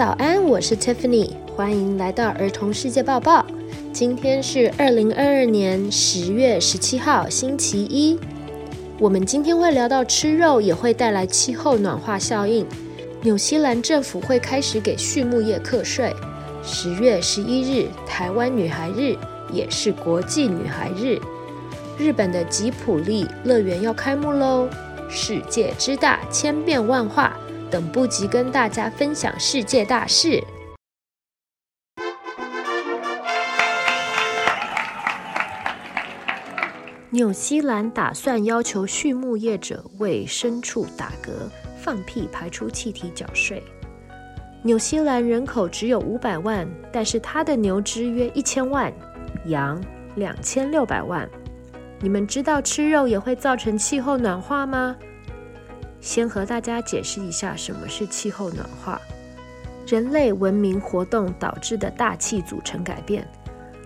早安，我是 Tiffany，欢迎来到儿童世界报报。今天是二零二二年十月十七号，星期一。我们今天会聊到吃肉也会带来气候暖化效应。纽西兰政府会开始给畜牧业课税。十月十一日，台湾女孩日，也是国际女孩日。日本的吉普力乐园要开幕喽！世界之大，千变万化。等不及跟大家分享世界大事。纽西兰打算要求畜牧业者为牲畜打嗝、放屁排出气体缴税。纽西兰人口只有五百万，但是它的牛只约一千万，羊两千六百万。你们知道吃肉也会造成气候暖化吗？先和大家解释一下什么是气候暖化。人类文明活动导致的大气组成改变。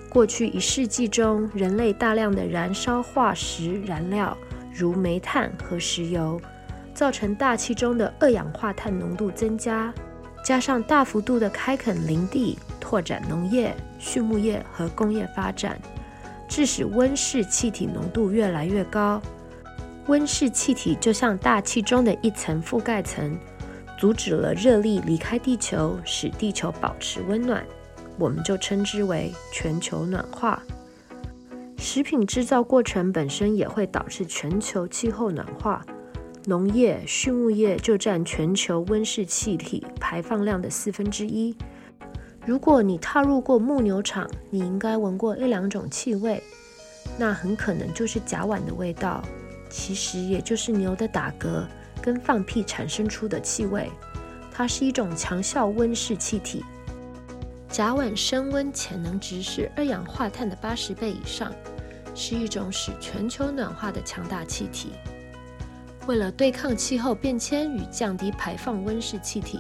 过去一世纪中，人类大量的燃烧化石燃料，如煤炭和石油，造成大气中的二氧化碳浓度增加。加上大幅度的开垦林地、拓展农业、畜牧业和工业发展，致使温室气体浓度越来越高。温室气体就像大气中的一层覆盖层，阻止了热力离开地球，使地球保持温暖。我们就称之为全球暖化。食品制造过程本身也会导致全球气候暖化。农业、畜牧业就占全球温室气体排放量的四分之一。如果你踏入过牧牛场，你应该闻过一两种气味，那很可能就是甲烷的味道。其实也就是牛的打嗝跟放屁产生出的气味，它是一种强效温室气体。甲烷升温潜能值是二氧化碳的八十倍以上，是一种使全球暖化的强大气体。为了对抗气候变迁与降低排放温室气体，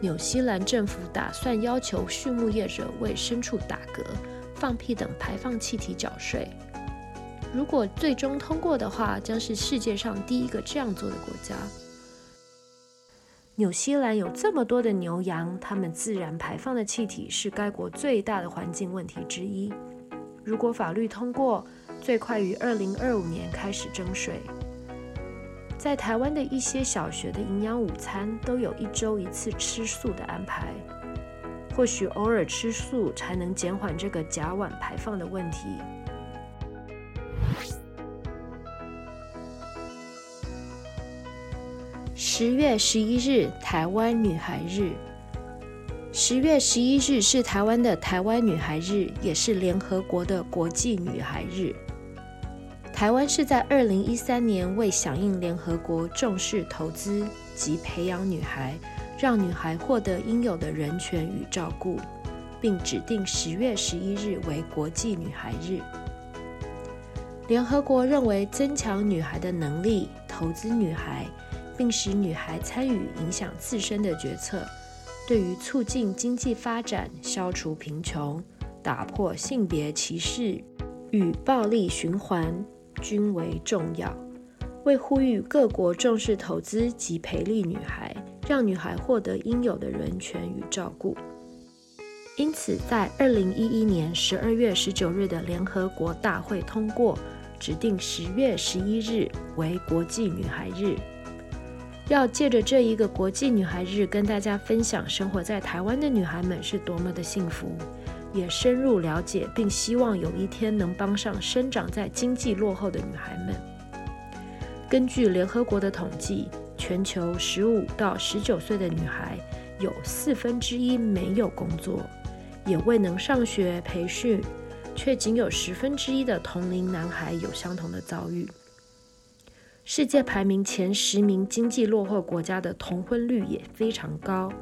纽西兰政府打算要求畜牧业者为牲畜打嗝、放屁等排放气体缴税。如果最终通过的话，将是世界上第一个这样做的国家。纽西兰有这么多的牛羊，它们自然排放的气体是该国最大的环境问题之一。如果法律通过，最快于二零二五年开始征税。在台湾的一些小学的营养午餐都有一周一次吃素的安排，或许偶尔吃素才能减缓这个甲烷排放的问题。十月十一日，台湾女孩日。十月十一日是台湾的台湾女孩日，也是联合国的国际女孩日。台湾是在二零一三年为响应联合国重视投资及培养女孩，让女孩获得应有的人权与照顾，并指定十月十一日为国际女孩日。联合国认为，增强女孩的能力，投资女孩。并使女孩参与影响自身的决策，对于促进经济发展、消除贫穷、打破性别歧视与暴力循环均为重要。为呼吁各国重视投资及培力女孩，让女孩获得应有的人权与照顾，因此在二零一一年十二月十九日的联合国大会通过，指定十月十一日为国际女孩日。要借着这一个国际女孩日，跟大家分享生活在台湾的女孩们是多么的幸福，也深入了解，并希望有一天能帮上生长在经济落后的女孩们。根据联合国的统计，全球十五到十九岁的女孩有四分之一没有工作，也未能上学培训，却仅有十分之一的同龄男孩有相同的遭遇。世界排名前十名经济落后国家的童婚率也非常高，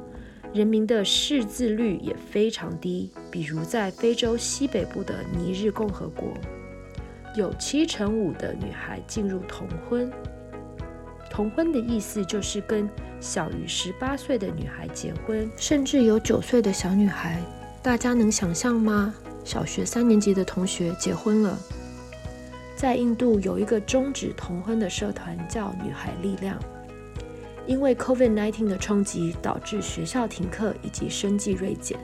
人民的识字率也非常低。比如在非洲西北部的尼日共和国，有七成五的女孩进入童婚。童婚的意思就是跟小于十八岁的女孩结婚，甚至有九岁的小女孩。大家能想象吗？小学三年级的同学结婚了。在印度有一个终止童婚的社团，叫女孩力量。因为 COVID-19 的冲击，导致学校停课以及生计锐减。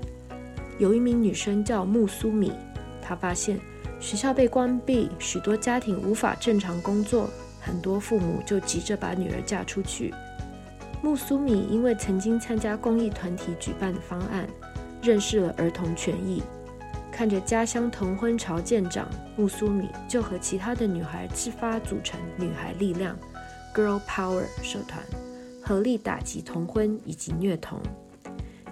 有一名女生叫木苏米，她发现学校被关闭，许多家庭无法正常工作，很多父母就急着把女儿嫁出去。木苏米因为曾经参加公益团体举办的方案，认识了儿童权益。看着家乡同婚潮渐长，木苏米就和其他的女孩自发组成女孩力量 （Girl Power） 社团，合力打击同婚以及虐童。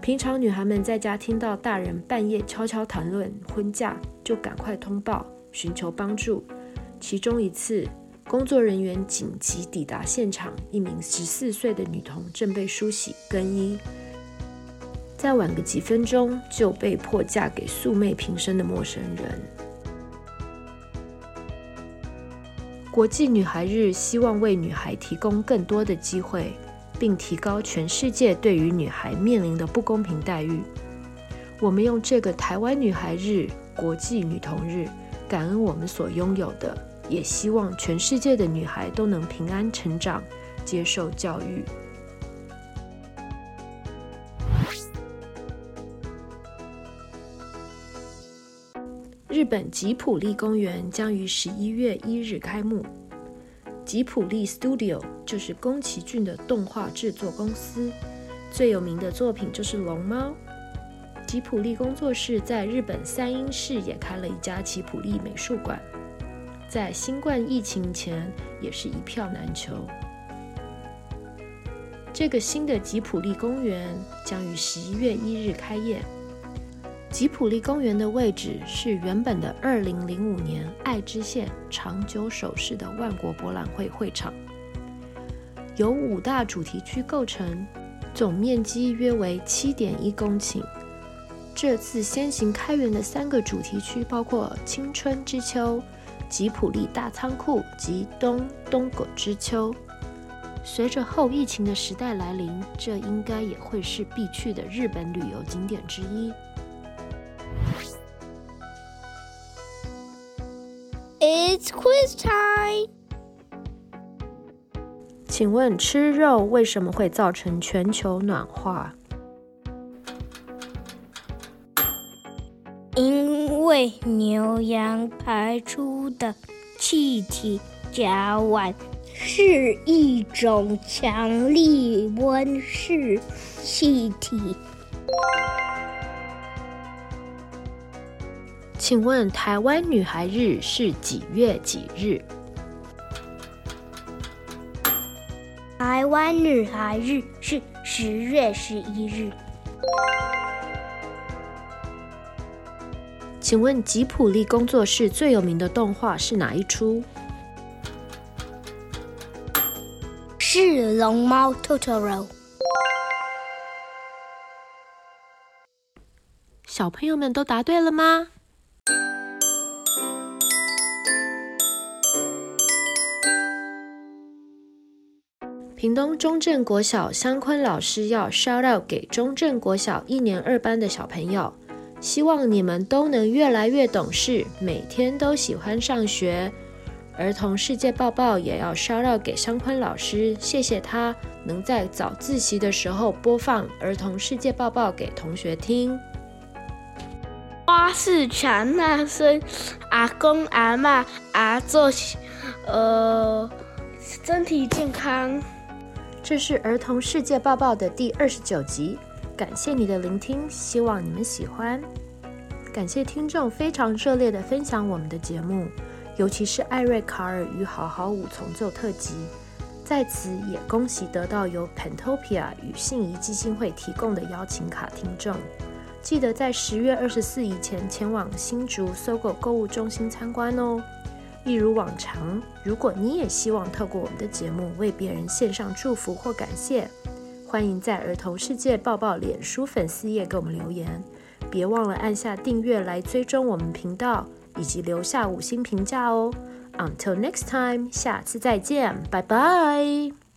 平常女孩们在家听到大人半夜悄悄谈论婚嫁，就赶快通报寻求帮助。其中一次，工作人员紧急抵达现场，一名十四岁的女童正被梳洗更衣。再晚个几分钟，就被迫嫁给素昧平生的陌生人。国际女孩日希望为女孩提供更多的机会，并提高全世界对于女孩面临的不公平待遇。我们用这个台湾女孩日、国际女童日，感恩我们所拥有的，也希望全世界的女孩都能平安成长，接受教育。本吉普力公园将于十一月一日开幕。吉普力 Studio 就是宫崎骏的动画制作公司，最有名的作品就是《龙猫》。吉普力工作室在日本三鹰市也开了一家吉普力美术馆，在新冠疫情前也是一票难求。这个新的吉普力公园将于十一月一日开业。吉普力公园的位置是原本的二零零五年爱知县长久手市的万国博览会会场，由五大主题区构成，总面积约为七点一公顷。这次先行开园的三个主题区包括青春之秋、吉普力大仓库及东东葛之秋。随着后疫情的时代来临，这应该也会是必去的日本旅游景点之一。It's quiz time。请问吃肉为什么会造成全球暖化？因为牛羊排出的气体甲烷是一种强力温室气体。请问台湾女孩日是几月几日？台湾女孩日是十月十一日。请问吉普力工作室最有名的动画是哪一出？是龙猫 Totoro。小朋友们都答对了吗？屏东中正国小香坤老师要 shout out 给中正国小一年二班的小朋友，希望你们都能越来越懂事，每天都喜欢上学。儿童世界报报也要 shout out 给香坤老师，谢谢他能在早自习的时候播放儿童世界报报给同学听。花式强纳孙，阿公阿嬷阿做，呃，身体健康。这是儿童世界报报的第二十九集，感谢你的聆听，希望你们喜欢。感谢听众非常热烈的分享我们的节目，尤其是艾瑞卡尔与好好五重奏特辑。在此也恭喜得到由 Pentopia 与信谊基金会提供的邀请卡听众，记得在十月二十四以前前往新竹 SOGO 购物中心参观哦。一如往常，如果你也希望透过我们的节目为别人献上祝福或感谢，欢迎在儿童世界抱抱脸书粉丝页给我们留言。别忘了按下订阅来追踪我们频道，以及留下五星评价哦。Until next time，下次再见，拜拜。